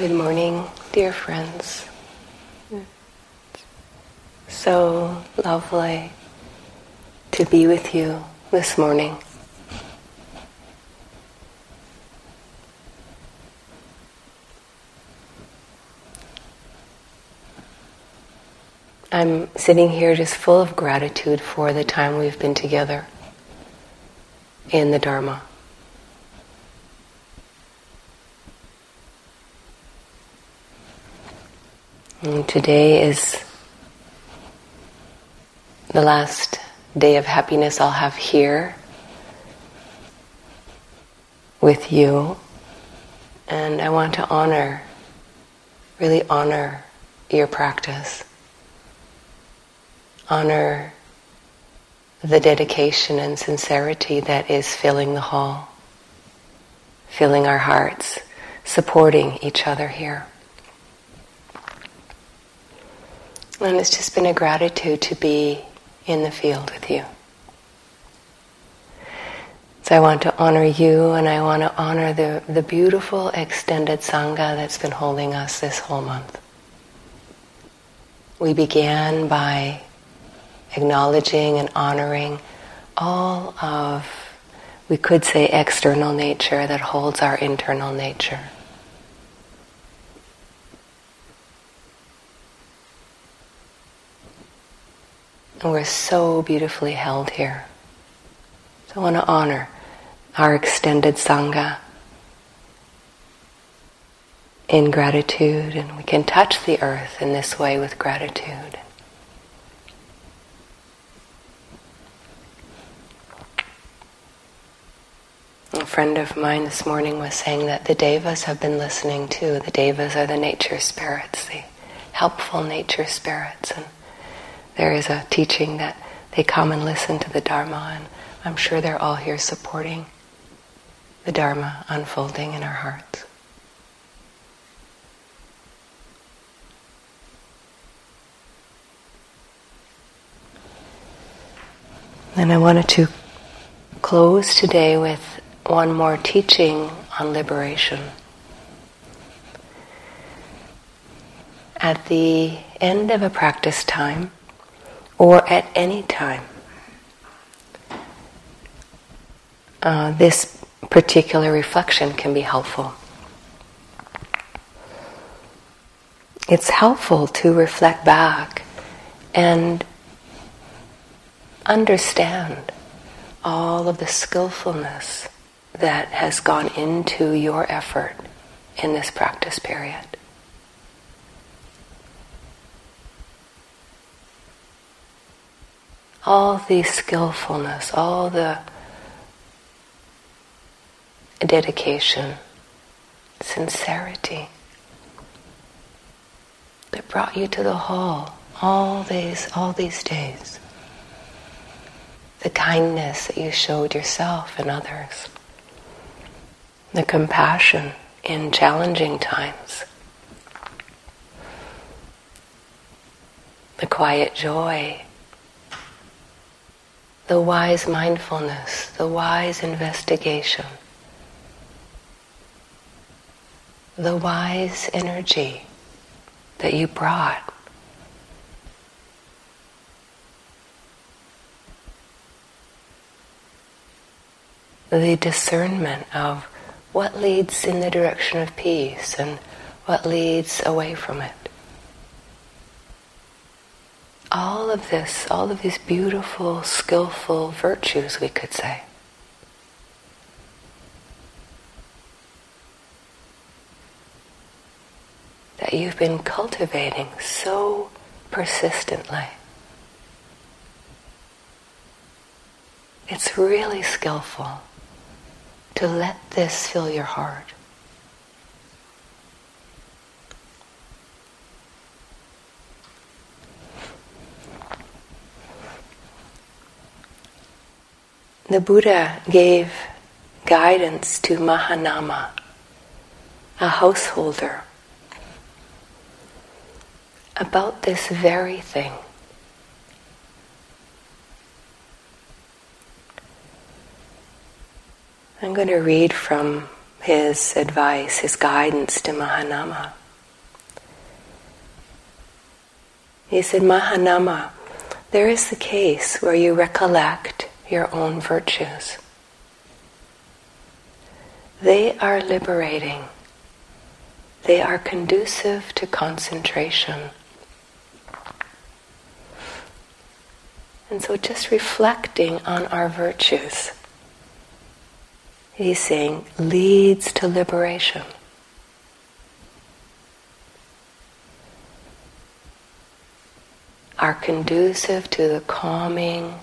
Good morning, dear friends. So lovely to be with you this morning. I'm sitting here just full of gratitude for the time we've been together in the Dharma. Today is the last day of happiness I'll have here with you. And I want to honor, really honor your practice. Honor the dedication and sincerity that is filling the hall, filling our hearts, supporting each other here. And it's just been a gratitude to be in the field with you. So I want to honor you and I want to honor the, the beautiful extended Sangha that's been holding us this whole month. We began by acknowledging and honoring all of, we could say, external nature that holds our internal nature. And we're so beautifully held here. So I want to honor our extended Sangha in gratitude, and we can touch the earth in this way with gratitude. A friend of mine this morning was saying that the devas have been listening too. The devas are the nature spirits, the helpful nature spirits, and there is a teaching that they come and listen to the Dharma, and I'm sure they're all here supporting the Dharma unfolding in our hearts. And I wanted to close today with one more teaching on liberation. At the end of a practice time, or at any time. Uh, this particular reflection can be helpful. It's helpful to reflect back and understand all of the skillfulness that has gone into your effort in this practice period. All the skillfulness, all the dedication, sincerity that brought you to the hall all these all these days. The kindness that you showed yourself and others. The compassion in challenging times. The quiet joy the wise mindfulness, the wise investigation, the wise energy that you brought. The discernment of what leads in the direction of peace and what leads away from it all of this, all of these beautiful, skillful virtues, we could say. That you've been cultivating so persistently. It's really skillful to let this fill your heart. The Buddha gave guidance to Mahanama, a householder, about this very thing. I'm going to read from his advice, his guidance to Mahanama. He said, Mahanama, there is the case where you recollect your own virtues. They are liberating. They are conducive to concentration. And so just reflecting on our virtues, he's saying, leads to liberation. Are conducive to the calming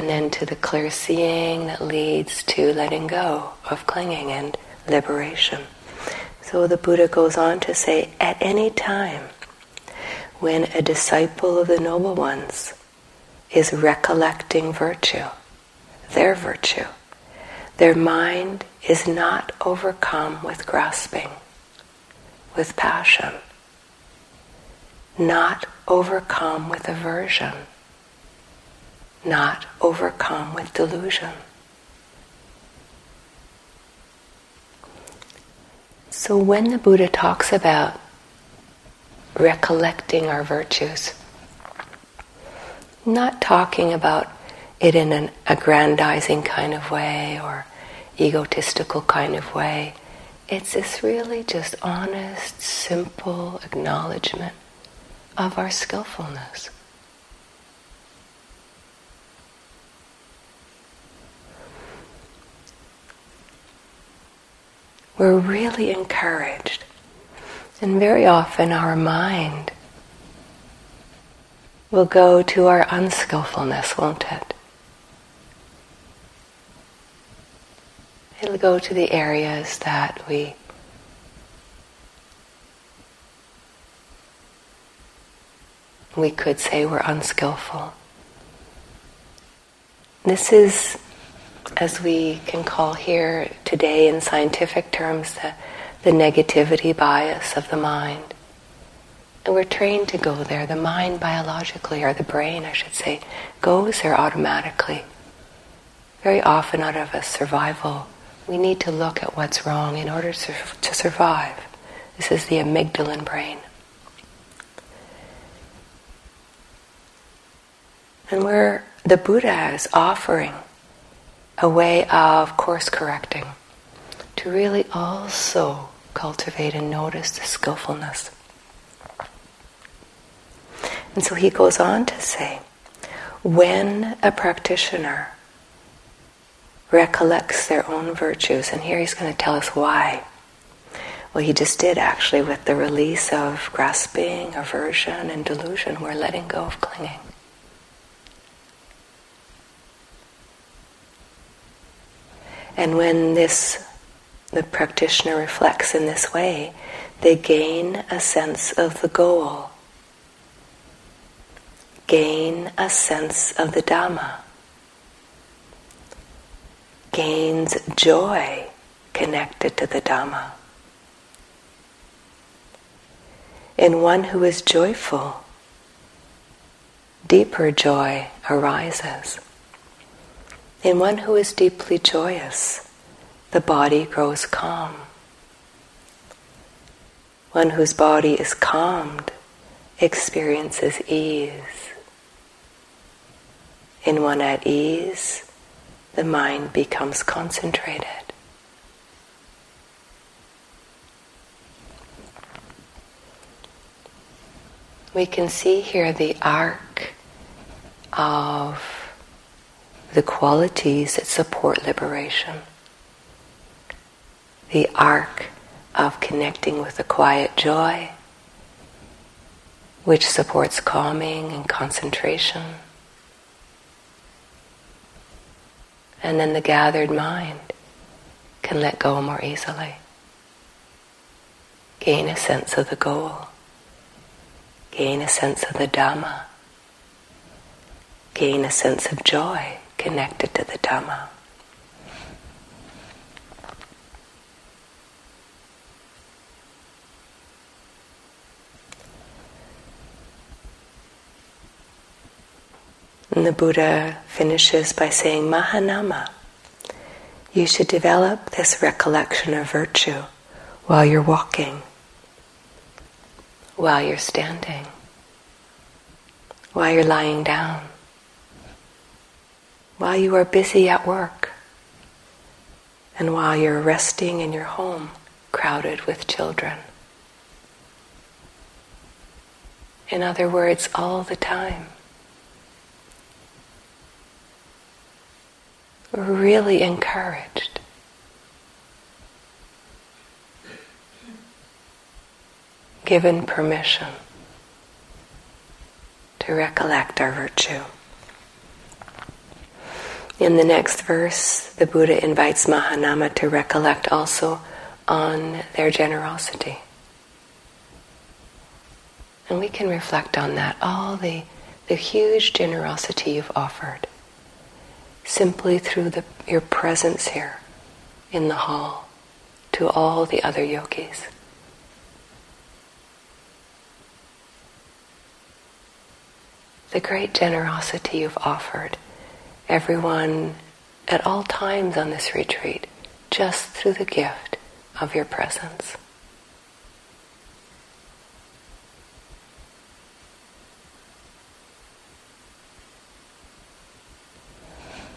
and then to the clear seeing that leads to letting go of clinging and liberation. So the Buddha goes on to say, at any time when a disciple of the Noble Ones is recollecting virtue, their virtue, their mind is not overcome with grasping, with passion, not overcome with aversion not overcome with delusion. So when the Buddha talks about recollecting our virtues, not talking about it in an aggrandizing kind of way or egotistical kind of way. It's this really just honest, simple acknowledgement of our skillfulness. We're really encouraged. And very often our mind will go to our unskillfulness, won't it? It'll go to the areas that we we could say we're unskillful. This is as we can call here today in scientific terms, the, the negativity bias of the mind. And we're trained to go there. The mind biologically, or the brain, I should say, goes there automatically. Very often, out of a survival, we need to look at what's wrong in order to, to survive. This is the amygdala brain. And where the Buddha is offering a way of course correcting, to really also cultivate and notice the skillfulness. And so he goes on to say, when a practitioner recollects their own virtues, and here he's going to tell us why. Well, he just did actually with the release of grasping, aversion, and delusion. We're letting go of clinging. And when this the practitioner reflects in this way, they gain a sense of the goal, gain a sense of the Dhamma, gains joy connected to the Dhamma. In one who is joyful, deeper joy arises. In one who is deeply joyous, the body grows calm. One whose body is calmed experiences ease. In one at ease, the mind becomes concentrated. We can see here the arc of the qualities that support liberation. The arc of connecting with the quiet joy, which supports calming and concentration. And then the gathered mind can let go more easily, gain a sense of the goal, gain a sense of the Dhamma, gain a sense of joy connected to the Dhamma. And the Buddha finishes by saying, Mahanama, you should develop this recollection of virtue while you're walking, while you're standing, while you're lying down, while you are busy at work, and while you're resting in your home crowded with children. In other words, all the time. We're really encouraged. Given permission to recollect our virtue. In the next verse, the Buddha invites Mahanama to recollect also on their generosity. And we can reflect on that, all the, the huge generosity you've offered simply through the, your presence here in the hall to all the other yogis. The great generosity you've offered everyone at all times on this retreat just through the gift of your presence.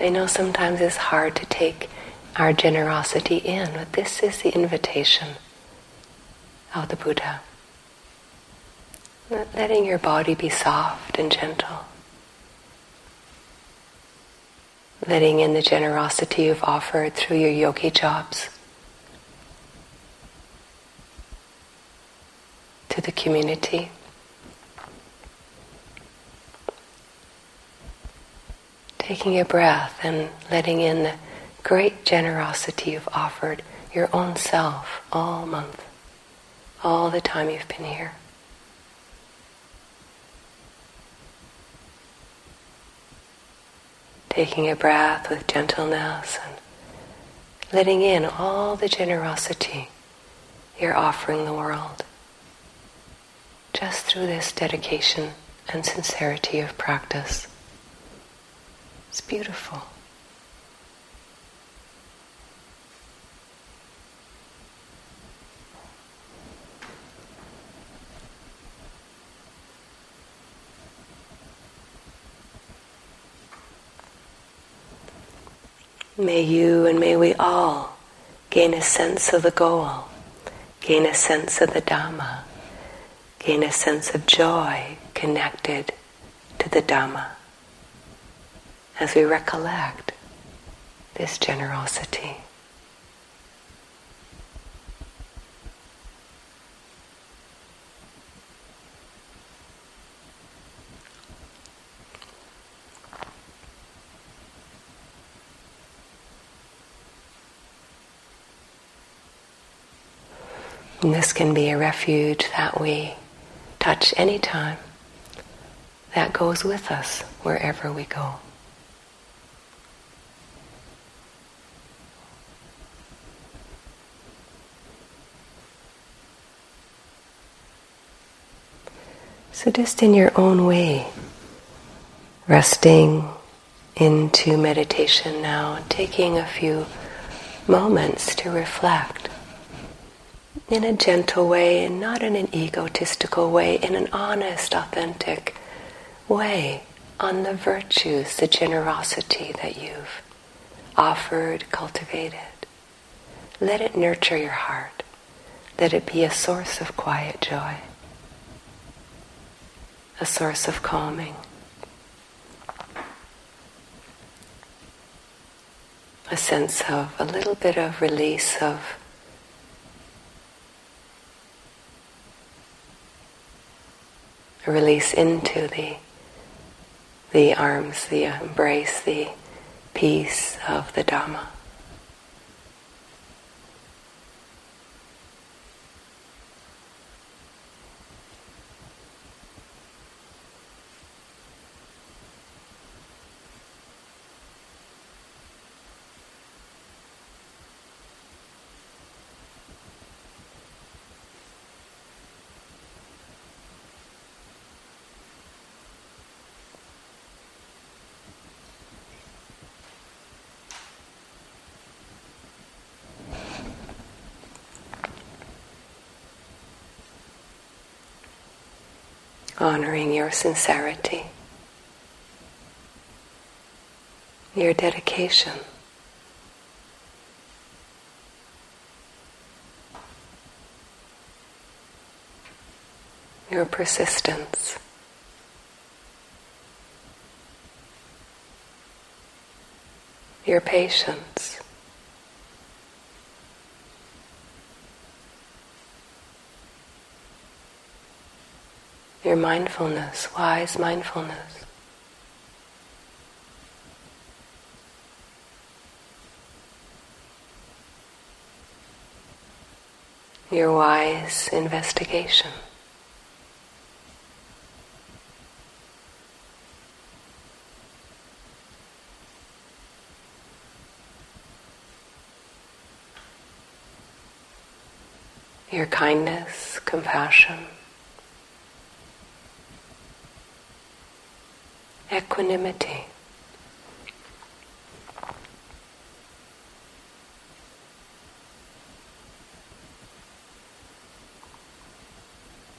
I know sometimes it's hard to take our generosity in, but this is the invitation of the Buddha. Letting your body be soft and gentle. Letting in the generosity you've offered through your yogi jobs to the community. taking a breath and letting in the great generosity you've offered your own self all month, all the time you've been here. Taking a breath with gentleness and letting in all the generosity you're offering the world just through this dedication and sincerity of practice. It's beautiful. May you and may we all gain a sense of the goal, gain a sense of the Dhamma, gain a sense of joy connected to the Dhamma as we recollect this generosity. And this can be a refuge that we touch anytime, that goes with us wherever we go. So, just in your own way, resting into meditation now taking a few moments to reflect in a gentle way and not in an egotistical way, in an honest, authentic way on the virtues, the generosity that you've offered, cultivated. Let it nurture your heart. Let it be a source of quiet joy a source of calming. A sense of a little bit of release of release into the the arms, the embrace, the peace of the Dhamma. Honoring your sincerity, your dedication. Your persistence. Your patience. Your mindfulness, wise mindfulness. Your wise investigation. Your kindness, compassion. Equanimity.